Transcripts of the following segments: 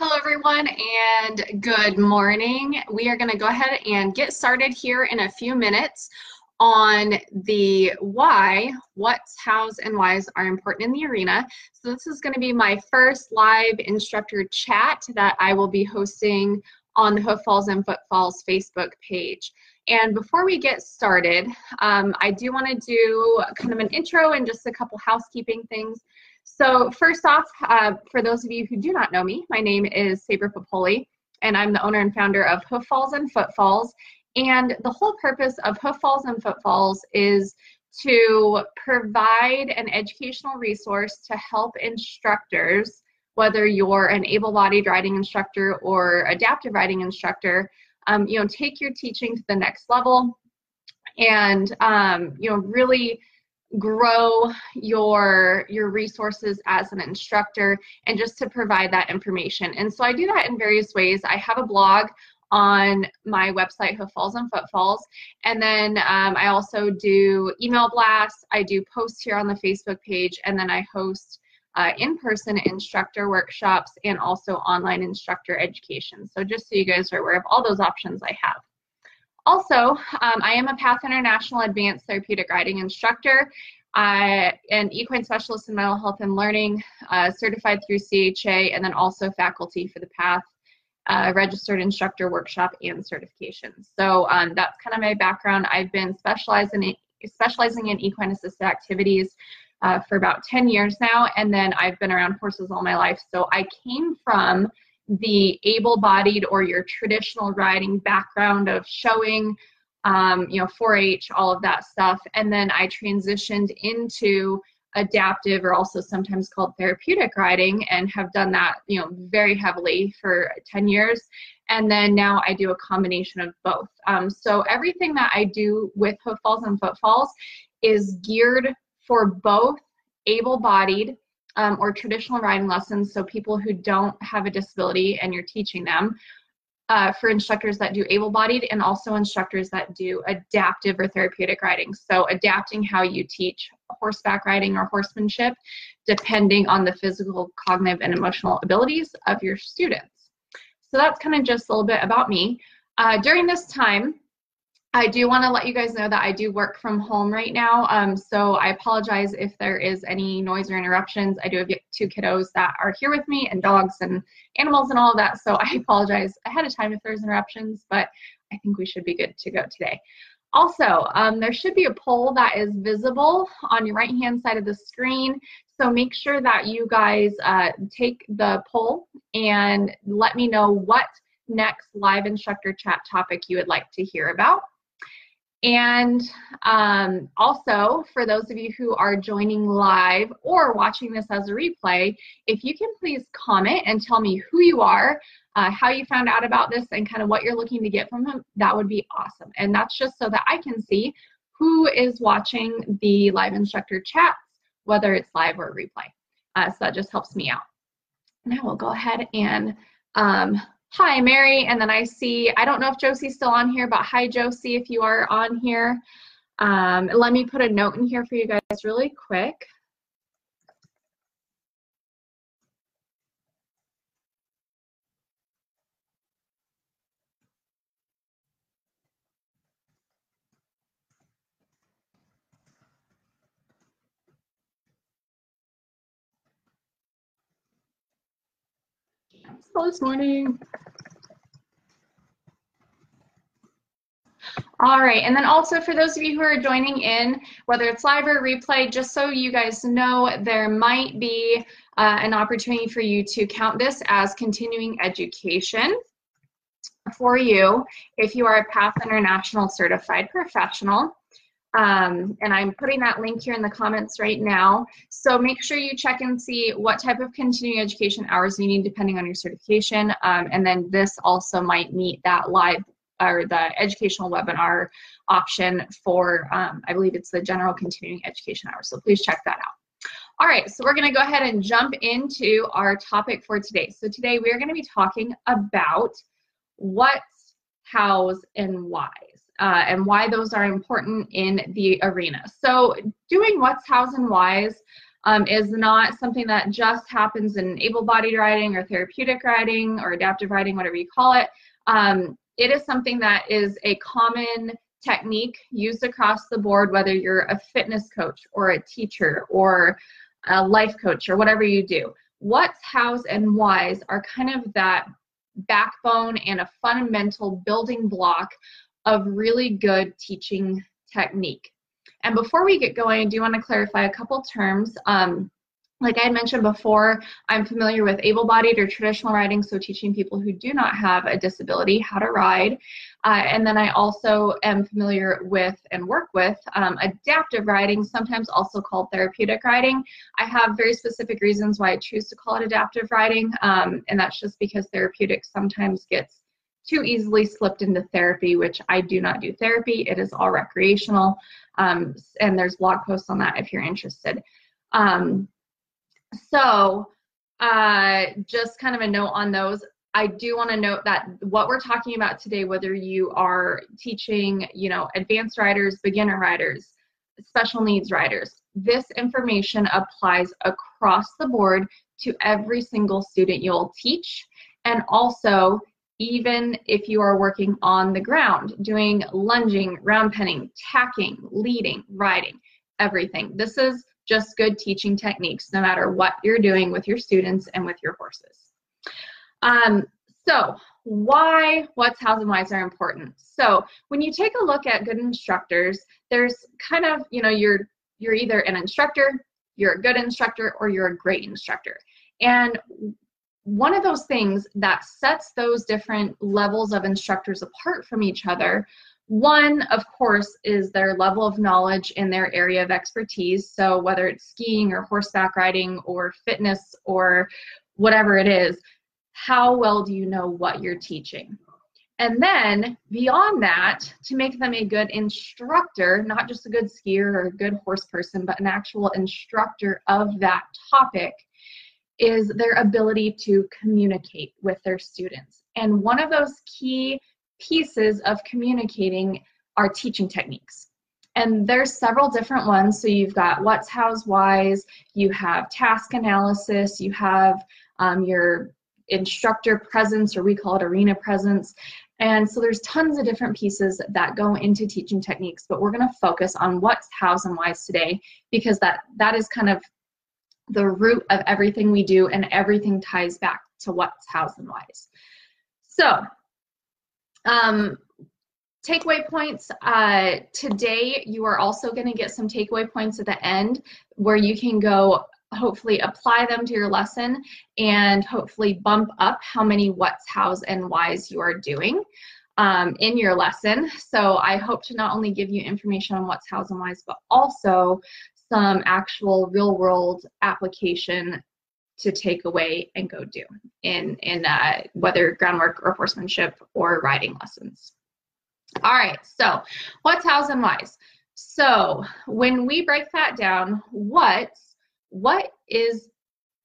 Hello everyone and good morning. We are going to go ahead and get started here in a few minutes on the why, what's, how's, and whys are important in the arena. So this is going to be my first live instructor chat that I will be hosting on the Hoof Falls and Foot Falls Facebook page. And before we get started, um, I do want to do kind of an intro and just a couple housekeeping things. So first off, uh, for those of you who do not know me, my name is Saber Popoli, and I'm the owner and founder of Hoof Falls and Footfalls. And the whole purpose of Hoof Falls and Footfalls is to provide an educational resource to help instructors, whether you're an able-bodied riding instructor or adaptive riding instructor, um, you know, take your teaching to the next level and, um, you know, really grow your your resources as an instructor and just to provide that information. And so i do that in various ways. I have a blog on my website hoof falls and footfalls. And then um, i also do email blasts. I do posts here on the facebook page. And then i host uh, in-person instructor workshops and also online instructor education. So just so you guys are aware of all those options i have also, um, I am a PATH International Advanced Therapeutic Riding instructor. I an equine specialist in mental health and learning, uh, certified through CHA, and then also faculty for the PATH uh, registered instructor workshop and certification. So um, that's kind of my background. I've been specializing in, specializing in equine assisted activities uh, for about 10 years now, and then I've been around horses all my life. So I came from the able-bodied or your traditional riding background of showing, um, you know, 4-H, all of that stuff, and then I transitioned into adaptive or also sometimes called therapeutic riding and have done that you know very heavily for 10 years. And then now i do a combination of both. Um, so everything that i do with hoof falls and Foot Falls is geared for both able-bodied um, or traditional riding lessons, so people who don't have a disability and you're teaching them, uh, for instructors that do able-bodied and also instructors that do adaptive or therapeutic riding. So adapting how you teach horseback riding or horsemanship depending on the physical, cognitive, and emotional abilities of your students. So that's kind of just a little bit about me. Uh, during this time, I do want to let you guys know that I do work from home right now, um, so I apologize if there is any noise or interruptions. I do have two kiddos that are here with me, and dogs and animals and all of that, so I apologize ahead of time if there's interruptions, but I think we should be good to go today. Also, um, there should be a poll that is visible on your right-hand side of the screen, so make sure that you guys uh, take the poll and let me know what next live instructor chat topic you would like to hear about. And um, also, for those of you who are joining live or watching this as a replay, if you can please comment and tell me who you are, uh, how you found out about this, and kind of what you're looking to get from him, that would be awesome. And that's just so that I can see who is watching the live instructor chats, whether it's live or replay. Uh, so that just helps me out. Now we'll go ahead and um, Hi, Mary. And then I see, I don't know if Josie's still on here, but hi, Josie, if you are on here. Um, let me put a note in here for you guys really quick. Hello this morning. All right, and then also for those of you who are joining in, whether it's live or replay, just so you guys know, there might be uh, an opportunity for you to count this as continuing education for you if you are a PATH International Certified Professional. Um, and I'm putting that link here in the comments right now. So make sure you check and see what type of continuing education hours you need depending on your certification. Um, and then this also might meet that live or the educational webinar option for, um, I believe it's the general continuing education hours. So please check that out. All right, so we're gonna go ahead and jump into our topic for today. So today we are gonna be talking about what, hows, and why uh, and why those are important in the arena. So doing what's, hows, and whys um, is not something that just happens in able-bodied riding or therapeutic riding or adaptive riding, whatever you call it. Um, it is something that is a common technique used across the board, whether you're a fitness coach or a teacher or a life coach or whatever you do. What's, how's, and why's are kind of that backbone and a fundamental building block of really good teaching technique. And before we get going, I do want to clarify a couple terms. Um, like I had mentioned before, I'm familiar with able-bodied or traditional riding, so teaching people who do not have a disability how to ride. Uh, and then I also am familiar with and work with um, adaptive riding, sometimes also called therapeutic riding. I have very specific reasons why I choose to call it adaptive riding, um, and that's just because therapeutic sometimes gets too easily slipped into therapy, which I do not do therapy. It is all recreational, um, and there's blog posts on that if you're interested. Um, so uh, just kind of a note on those. I do want to note that what we're talking about today, whether you are teaching, you know, advanced riders, beginner riders, special needs riders, this information applies across the board to every single student you'll teach. And also, even if you are working on the ground, doing lunging, round penning, tacking, leading, riding, everything. This is just good teaching techniques, no matter what you're doing with your students and with your horses. Um, so why what's, how's, and why's are important. So when you take a look at good instructors, there's kind of, you know, you're, you're either an instructor, you're a good instructor, or you're a great instructor. And one of those things that sets those different levels of instructors apart from each other one, of course, is their level of knowledge in their area of expertise. So, whether it's skiing or horseback riding or fitness or whatever it is, how well do you know what you're teaching? And then, beyond that, to make them a good instructor, not just a good skier or a good horse person, but an actual instructor of that topic, is their ability to communicate with their students. And one of those key pieces of communicating are teaching techniques. And there's several different ones. So you've got what's, how's, why's, you have task analysis, you have um, your instructor presence, or we call it arena presence. And so there's tons of different pieces that go into teaching techniques, but we're gonna focus on what's, how's, and why's today because that, that is kind of the root of everything we do and everything ties back to what's, how's, and why's. So um, takeaway points uh, today you are also going to get some takeaway points at the end where you can go hopefully apply them to your lesson and hopefully bump up how many what's how's and why's you are doing um, in your lesson so i hope to not only give you information on what's how's and why's but also some actual real world application to take away and go do in in uh, whether groundwork or horsemanship or riding lessons. All right, so what's how's and why's. So when we break that down, what's what is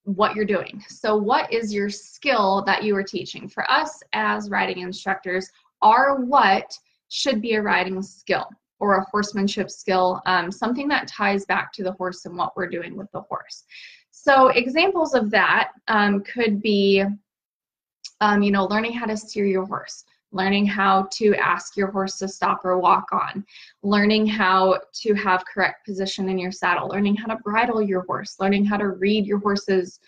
what you're doing. So what is your skill that you are teaching? For us as riding instructors, our what should be a riding skill or a horsemanship skill, um, something that ties back to the horse and what we're doing with the horse. So examples of that um, could be, um, you know, learning how to steer your horse, learning how to ask your horse to stop or walk on, learning how to have correct position in your saddle, learning how to bridle your horse, learning how to read your horse's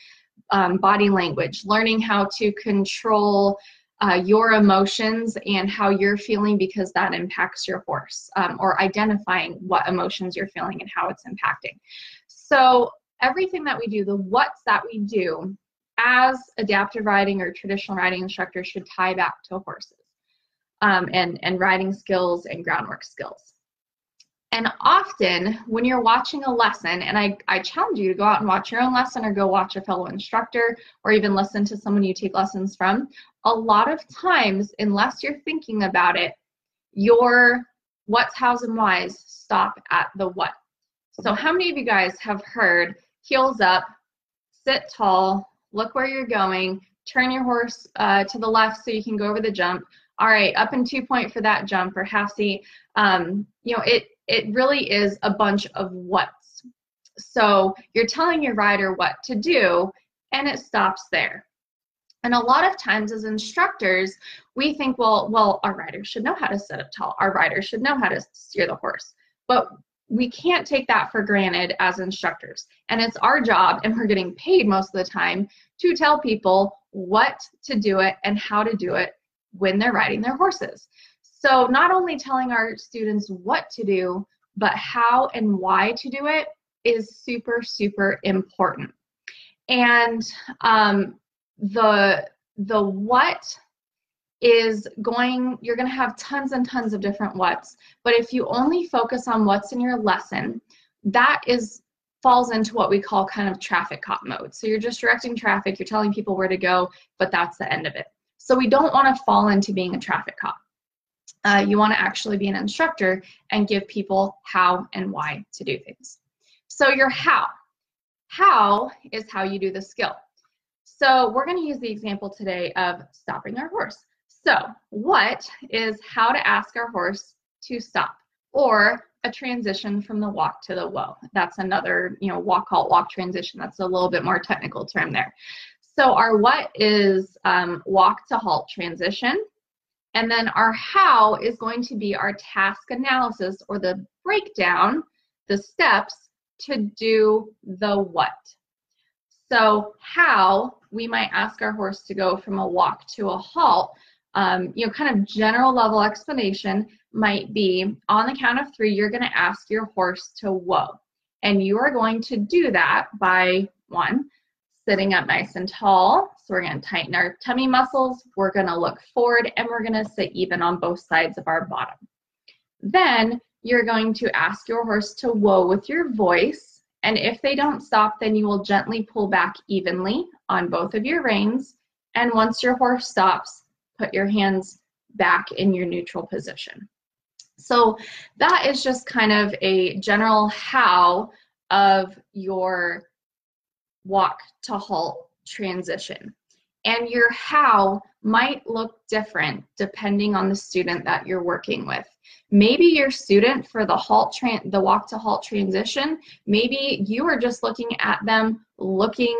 um, body language, learning how to control uh, your emotions and how you're feeling because that impacts your horse, um, or identifying what emotions you're feeling and how it's impacting. So everything that we do, the what's that we do as adaptive riding or traditional riding instructors should tie back to horses um, and, and riding skills and groundwork skills. And often when you're watching a lesson, and I, I challenge you to go out and watch your own lesson or go watch a fellow instructor or even listen to someone you take lessons from, a lot of times, unless you're thinking about it, your what's, how's, and why's stop at the what. So how many of you guys have heard heels up, sit tall, look where you're going, turn your horse uh, to the left so you can go over the jump. All right, up and two point for that jump or half seat. Um, you know, it it really is a bunch of what's. So you're telling your rider what to do and it stops there. And a lot of times as instructors, we think, well, well, our riders should know how to sit up tall. Our riders should know how to steer the horse. But we can't take that for granted as instructors. And it's our job, and we're getting paid most of the time, to tell people what to do it and how to do it when they're riding their horses. So, not only telling our students what to do, but how and why to do it is super, super important. And um, the the what is going you're going to have tons and tons of different what's but if you only focus on what's in your lesson that is falls into what we call kind of traffic cop mode. So you're just directing traffic you're telling people where to go but that's the end of it. So we don't want to fall into being a traffic cop uh, you want to actually be an instructor and give people how and why to do things so your how how is how you do the skill so we're going to use the example today of stopping our horse. So what is how to ask our horse to stop or a transition from the walk to the whoa. That's another, you know, walk, halt, walk transition. That's a little bit more technical term there. So our what is um, walk to halt transition. And then our how is going to be our task analysis or the breakdown, the steps to do the what. So how we might ask our horse to go from a walk to a halt, um, you know, kind of general level explanation might be on the count of three, you're going to ask your horse to whoa. And you are going to do that by one, sitting up nice and tall. So we're going to tighten our tummy muscles. We're going to look forward and we're going to sit even on both sides of our bottom. Then you're going to ask your horse to whoa with your voice and if they don't stop, then you will gently pull back evenly on both of your reins. And once your horse stops, put your hands back in your neutral position. So that is just kind of a general how of your walk to halt transition. And your how might look different depending on the student that you're working with. Maybe your student for the halt the walk to halt transition, maybe you are just looking at them looking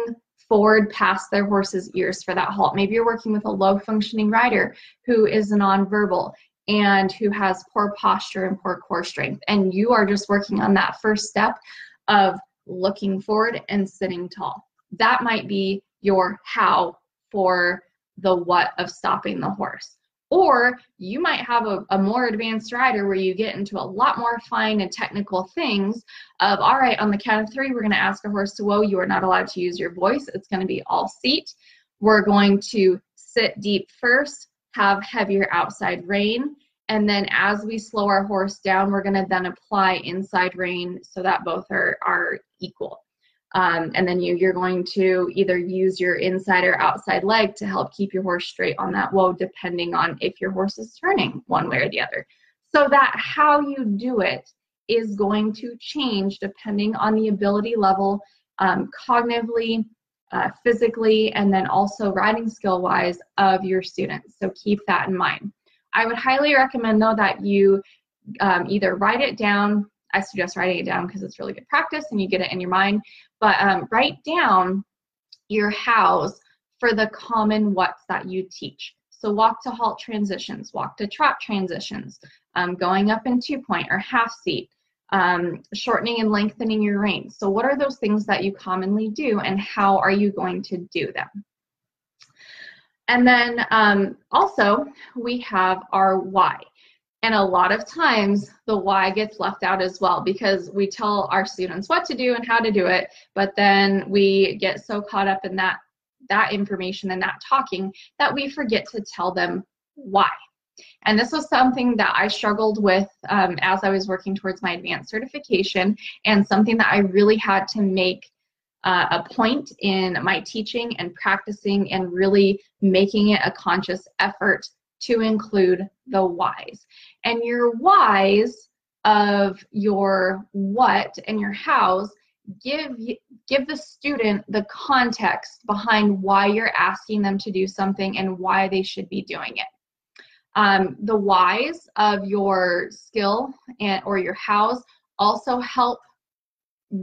forward past their horse's ears for that halt. Maybe you're working with a low functioning rider who is nonverbal and who has poor posture and poor core strength. And you are just working on that first step of looking forward and sitting tall. That might be your how for the what of stopping the horse. Or you might have a, a, more advanced rider where you get into a lot more fine and technical things of, all right, on the count of three, we're going to ask a horse to whoa. You are not allowed to use your voice. It's going to be all seat. We're going to sit deep first, have heavier outside rein. And then as we slow our horse down, we're to then apply inside rein so that both are, are equal. Um, and then you, you're going to either use your inside or outside leg to help keep your horse straight on that whoa, depending on if your horse is turning one way or the other. So that how you do it is going to change depending on the ability level um, cognitively, uh, physically, and then also riding skill wise of your students. So keep that in mind. I would highly recommend though that you um, either write it down I suggest writing it down because it's really good practice and you get it in your mind. But um, write down your hows for the common what's that you teach. So walk to halt transitions, walk to trot transitions, um, going up in two point or half seat, um, shortening and lengthening your reins. So what are those things that you commonly do and how are you going to do them? And then um, also we have our why. And a lot of times the why gets left out as well because we tell our students what to do and how to do it, but then we get so caught up in that that information and that talking that we forget to tell them why. And this was something that I struggled with um, as I was working towards my advanced certification, and something that I really had to make uh, a point in my teaching and practicing and really making it a conscious effort to include the whys. And your whys of your what and your hows give give the student the context behind why you're asking them to do something and why they should be doing it. Um, the whys of your skill and or your hows also help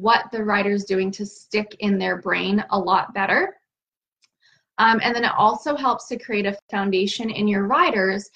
what the rider's doing to stick in their brain a lot better. Um, and then it also helps to create a foundation in your riders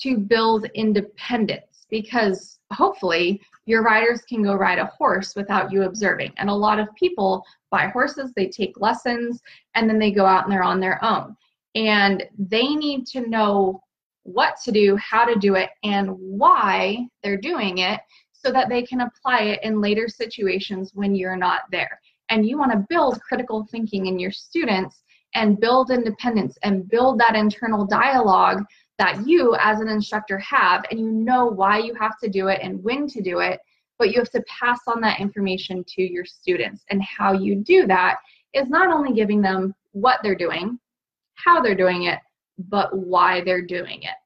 to build independence because hopefully your riders can go ride a horse without you observing. And a lot of people buy horses, they take lessons, and then they go out and they're on their own. And they need to know what to do, how to do it, and why they're doing it so that they can apply it in later situations when you're not there. And you want to build critical thinking in your students and build independence and build that internal dialogue that you as an instructor have and you know why you have to do it and when to do it but you have to pass on that information to your students and how you do that is not only giving them what they're doing how they're doing it but why they're doing it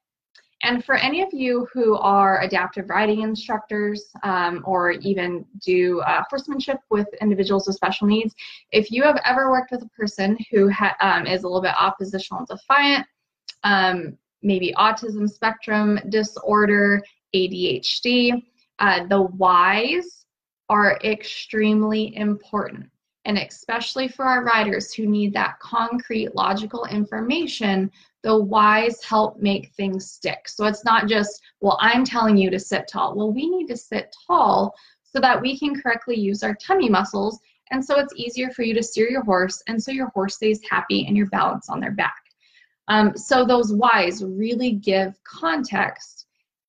and for any of you who are adaptive riding instructors um, or even do uh, horsemanship with individuals with special needs, if you have ever worked with a person who um, is a little bit oppositional and defiant, um, maybe autism spectrum disorder, ADHD, uh, the whys are extremely important. And especially for our riders who need that concrete, logical information the whys help make things stick. So it's not just, well, I'm telling you to sit tall. Well, we need to sit tall so that we can correctly use our tummy muscles. And so it's easier for you to steer your horse, and so your horse stays happy and you're balanced on their back. Um, so those whys really give context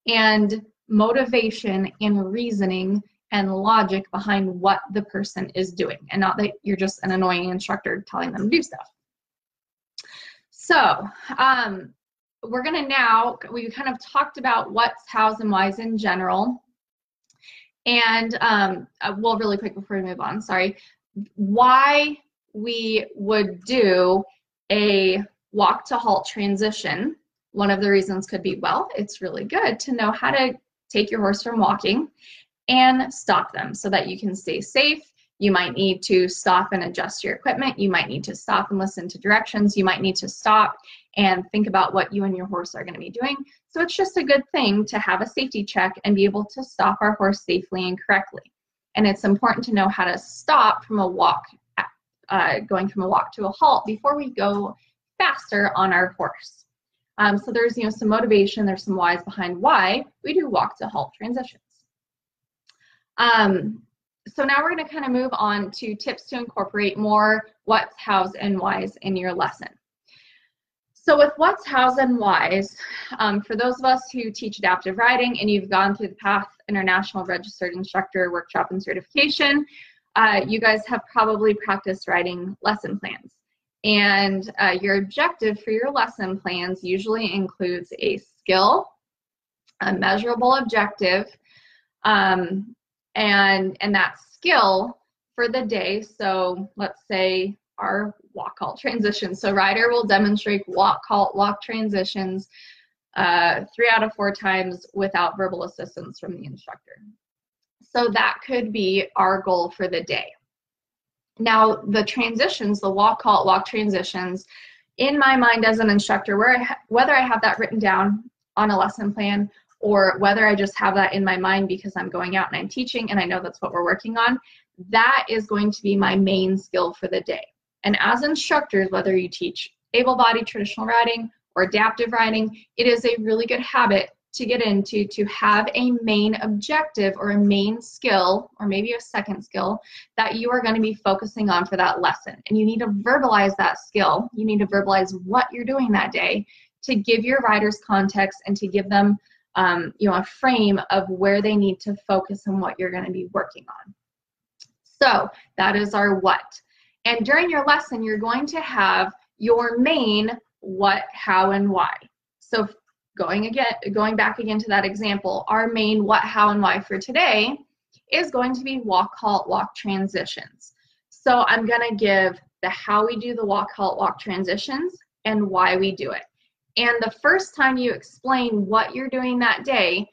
and motivation and reasoning and logic behind what the person is doing, and not that you're just an annoying instructor telling them to do stuff. So um, we're going to now, we kind of talked about what's, hows, and whys in general. And um, uh, well, really quick before we move on, sorry, why we would do a walk to halt transition. One of the reasons could be, well, it's really good to know how to take your horse from walking and stop them so that you can stay safe you might need to stop and adjust your equipment. You might need to stop and listen to directions. You might need to stop and think about what you and your horse are going to be doing. So it's just a good thing to have a safety check and be able to stop our horse safely and correctly. And it's important to know how to stop from a walk, uh, going from a walk to a halt before we go faster on our horse. Um, so there's you know some motivation, there's some whys behind why we do walk to halt transitions. Um, so now we're going to kind of move on to tips to incorporate more what's, how's, and why's in your lesson. So with what's, how's, and why's, um, for those of us who teach adaptive riding and you've gone through the PATH International Registered Instructor Workshop and Certification, uh, you guys have probably practiced writing lesson plans. And uh, your objective for your lesson plans usually includes a skill, a measurable objective, um, and and that skill for the day. So let's say our walk halt transitions. So rider will demonstrate walk halt walk transitions uh, three out of four times without verbal assistance from the instructor. So that could be our goal for the day. Now the transitions the walk halt walk transitions in my mind as an instructor where I whether i have that written down on a lesson plan or whether I just have that in my mind because I'm going out and I'm teaching and I know that's what we're working on, that is going to be my main skill for the day. And as instructors, whether you teach able bodied traditional riding or adaptive riding, it is a really good habit to get into to have a main objective or a main skill or maybe a second skill that you are going to be focusing on for that lesson. And you need to verbalize that skill. You need to verbalize what you're doing that day to give your riders context and to give them um, you know, a frame of where they need to focus and what you're going to be working on. So that is our what. And during your lesson, you're going to have your main what, how, and why. So going again, going back again to that example, our main what, how, and why for today is going to be walk, halt, walk transitions. So I'm going to give the how we do the walk, halt, walk transitions and why we do it. And the first time you explain what you're doing that day,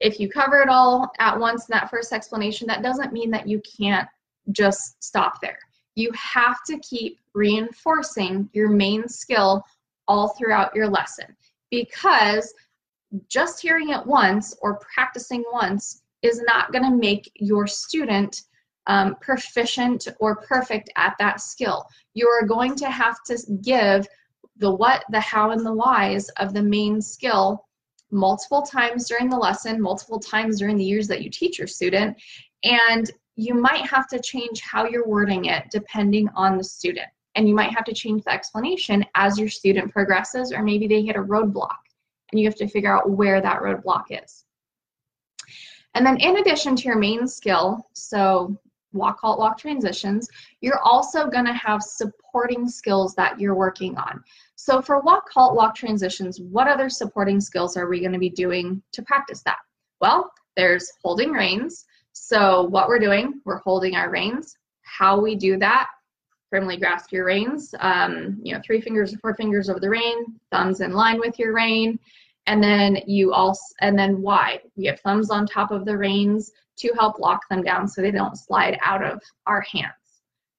if you cover it all at once in that first explanation, that doesn't mean that you can't just stop there. You have to keep reinforcing your main skill all throughout your lesson because just hearing it once or practicing once is not going to make your student um, proficient or perfect at that skill. You are going to have to give the what, the how, and the whys of the main skill multiple times during the lesson, multiple times during the years that you teach your student, and you might have to change how you're wording it depending on the student. And you might have to change the explanation as your student progresses, or maybe they hit a roadblock and you have to figure out where that roadblock is. And then in addition to your main skill, so walk, halt, walk transitions, you're also gonna have supporting skills that you're working on. So for walk, halt, walk transitions, what other supporting skills are we gonna be doing to practice that? Well, there's holding reins. So what we're doing, we're holding our reins. How we do that, firmly grasp your reins, um, you know, three fingers or four fingers over the rein, thumbs in line with your rein, and then you also, and then wide. We have thumbs on top of the reins to help lock them down so they don't slide out of our hands.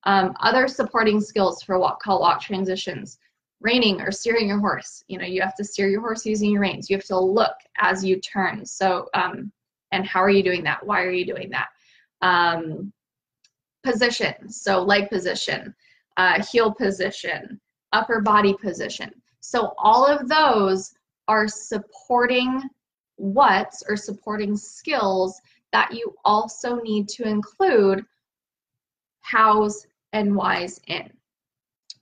Um, other supporting skills for walk, halt walk transitions, reining or steering your horse. You know, you have to steer your horse using your reins. You have to look as you turn. So, um, and how are you doing that? Why are you doing that? Um, position, so leg position, uh, heel position, upper body position. So all of those are supporting what's or supporting skills that you also need to include hows and whys in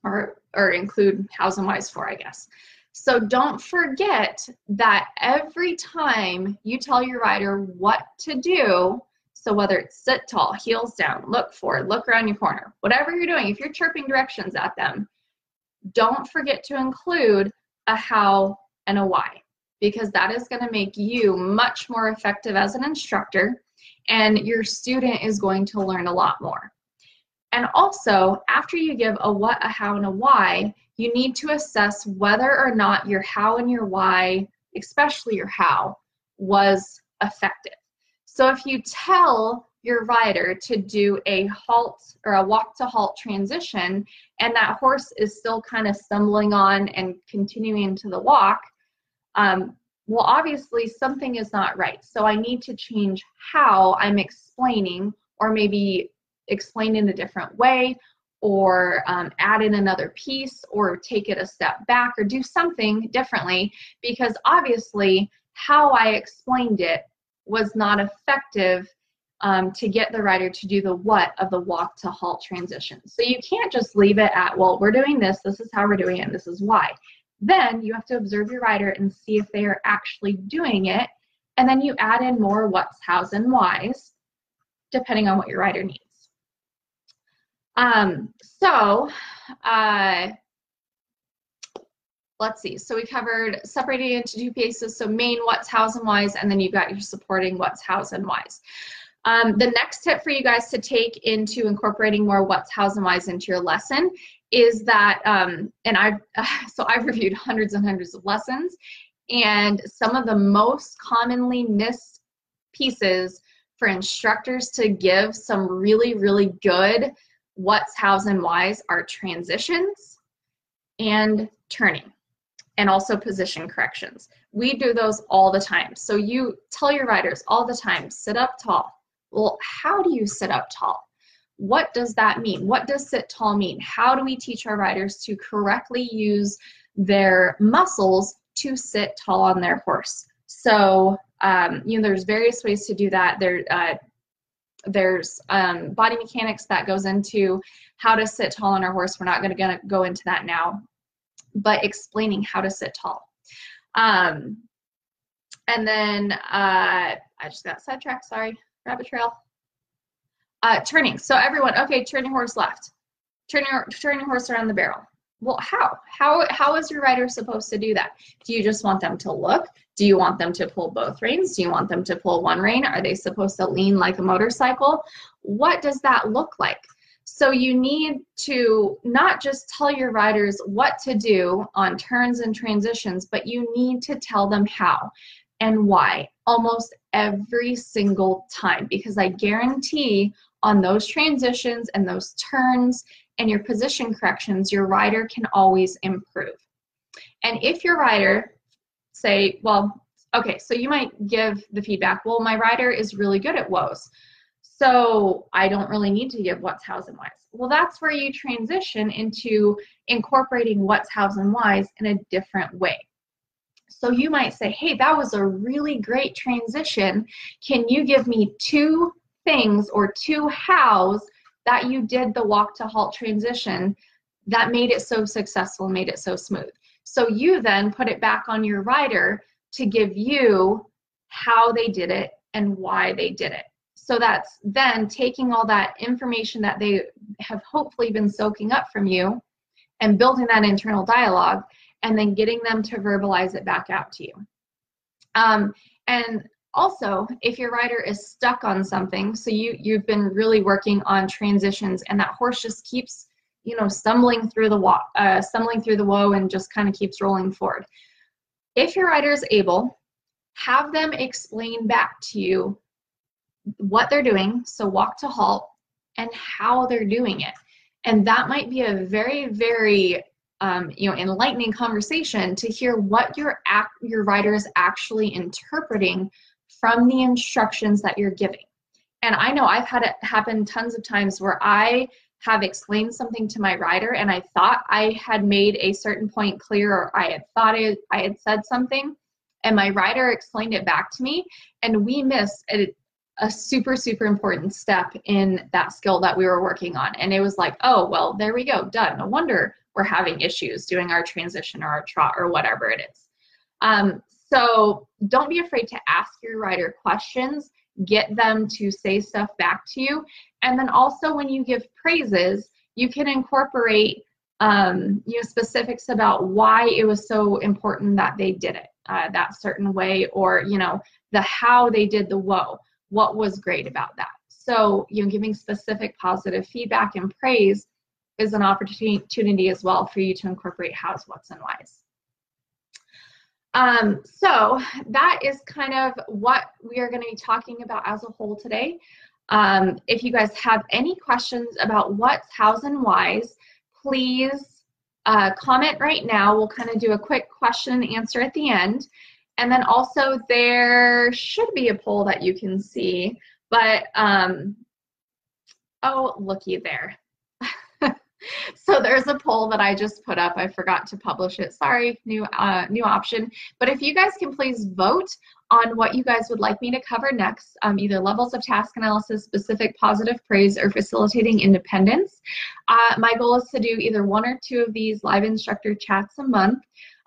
or or include hows and whys for I guess. So don't forget that every time you tell your rider what to do, so whether it's sit tall, heels down, look forward, look around your corner, whatever you're doing, if you're chirping directions at them, don't forget to include a how and a why because that is going to make you much more effective as an instructor and your student is going to learn a lot more. And also, after you give a what, a how, and a why, you need to assess whether or not your how and your why, especially your how, was effective. So if you tell your rider to do a halt or a walk to halt transition and that horse is still kind of stumbling on and continuing to the walk, um, well, obviously something is not right. So I need to change how I'm explaining, or maybe explain in a different way, or um, add in another piece, or take it a step back, or do something differently, because obviously how I explained it was not effective um, to get the rider to do the what of the walk to halt transition. So you can't just leave it at, well, we're doing this, this is how we're doing it, this is why. Then you have to observe your rider and see if they are actually doing it. And then you add in more what's, how's, and why's, depending on what your rider needs. Um, so, uh, let's see. So we covered separating into two pieces. So main what's, how's, and why's, and then you've got your supporting what's, how's, and why's. Um, the next tip for you guys to take into incorporating more what's, how's, and why's into your lesson is that, um, and I've, so I've reviewed hundreds and hundreds of lessons, and some of the most commonly missed pieces for instructors to give some really, really good what's, how's, and why's are transitions and turning and also position corrections. We do those all the time. So you tell your riders all the time, sit up tall. Well, how do you sit up tall? What does that mean? What does sit tall mean? How do we teach our riders to correctly use their muscles to sit tall on their horse? So, um, you know, there's various ways to do that. There, uh, there's um, body mechanics that goes into how to sit tall on our horse. We're not going to go into that now, but explaining how to sit tall. Um, and then uh, I just got sidetracked. Sorry, rabbit trail. Uh, turning. So everyone, okay, turn your horse left. Turn your turn your horse around the barrel. Well, how? How how is your rider supposed to do that? Do you just want them to look? Do you want them to pull both reins? Do you want them to pull one rein? Are they supposed to lean like a motorcycle? What does that look like? So you need to not just tell your riders what to do on turns and transitions, but you need to tell them how and why almost every single time because I guarantee on those transitions and those turns and your position corrections, your rider can always improve. And if your rider say, well, okay, so you might give the feedback, well, my rider is really good at whoas. So I don't really need to give what's, hows, and whys. Well, that's where you transition into incorporating what's, hows, and whys in a different way. So you might say, hey, that was a really great transition. Can you give me two things or two hows that you did the walk to halt transition that made it so successful, made it so smooth? So you then put it back on your rider to give you how they did it and why they did it. So that's then taking all that information that they have hopefully been soaking up from you and building that internal dialogue and then getting them to verbalize it back out to you. Um, and also, if your rider is stuck on something, so you you've been really working on transitions, and that horse just keeps, you know, stumbling through the wa- uh, stumbling through the whoa and just kind of keeps rolling forward. If your rider is able, have them explain back to you what they're doing, so walk to halt, and how they're doing it. And that might be a very, very um, you know, enlightening conversation to hear what your act, your rider is actually interpreting from the instructions that you're giving. And I know I've had it happen tons of times where I have explained something to my rider and I thought I had made a certain point clear or I had thought it, I had said something and my rider explained it back to me. And we missed a, a super super important step in that skill that we were working on. And it was like oh well there we go done. No wonder we're having issues doing our transition or our trot or whatever it is. Um, so don't be afraid to ask your rider questions get them to say stuff back to you and then also when you give praises you can incorporate um, you know specifics about why it was so important that they did it uh, that certain way or you know the how they did the whoa what was great about that. So, you know, giving specific positive feedback and praise is an opportunity as well for you to incorporate hows, what's, and whys. Um, so that is kind of what we are going to be talking about as a whole today. Um, if you guys have any questions about what's, hows, and whys, please uh, comment right now. We'll kind of do a quick question and answer at the end. And then also there should be a poll that you can see, but um, oh, looky there. so there's a poll that I just put up. I forgot to publish it. Sorry, new uh, new option. But if you guys can please vote on what you guys would like me to cover next, um, either levels of task analysis, specific positive praise, or facilitating independence. Uh, my goal is to do either one or two of these live instructor chats a month.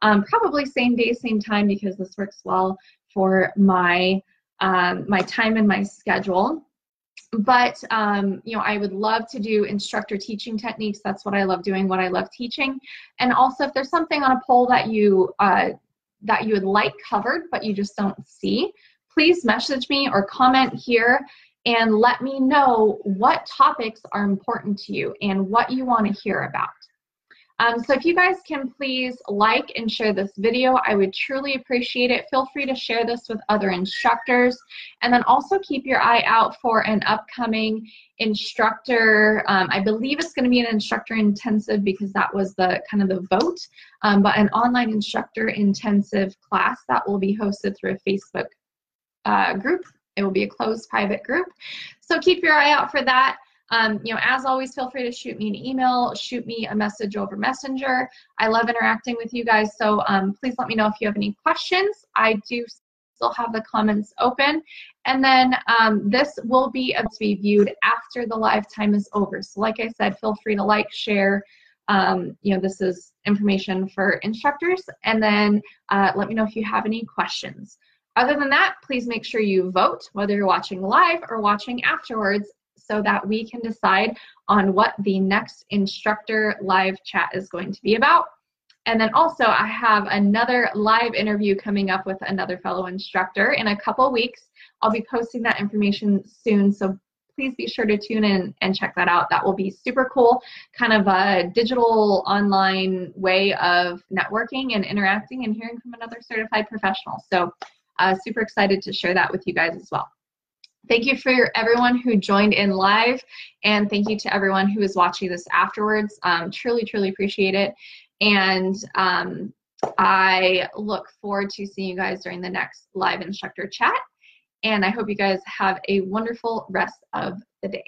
Um, probably same day, same time because this works well for my um, my time and my schedule. But um, you know, I would love to do instructor teaching techniques. That's what I love doing. What I love teaching. And also, if there's something on a poll that you uh, that you would like covered but you just don't see, please message me or comment here and let me know what topics are important to you and what you want to hear about. Um, so if you guys can please like and share this video, I would truly appreciate it. Feel free to share this with other instructors. And then also keep your eye out for an upcoming instructor. Um, I believe it's going to be an instructor intensive because that was the kind of the vote, um, but an online instructor intensive class that will be hosted through a Facebook uh, group. It will be a closed private group. So keep your eye out for that. Um, you know, as always, feel free to shoot me an email, shoot me a message over Messenger. I love interacting with you guys, so um, please let me know if you have any questions. I do still have the comments open. And then um, this will be to be viewed after the live time is over. So like I said, feel free to like, share. Um, you know, this is information for instructors. And then uh, let me know if you have any questions. Other than that, please make sure you vote, whether you're watching live or watching afterwards, so that we can decide on what the next instructor live chat is going to be about. And then also I have another live interview coming up with another fellow instructor in a couple weeks. I'll be posting that information soon, so please be sure to tune in and check that out. That will be super cool, kind of a digital online way of networking and interacting and hearing from another certified professional. So uh, super excited to share that with you guys as well. Thank you for everyone who joined in live, and thank you to everyone who is watching this afterwards. Um, truly, truly appreciate it. And um, I look forward to seeing you guys during the next live instructor chat. And I hope you guys have a wonderful rest of the day.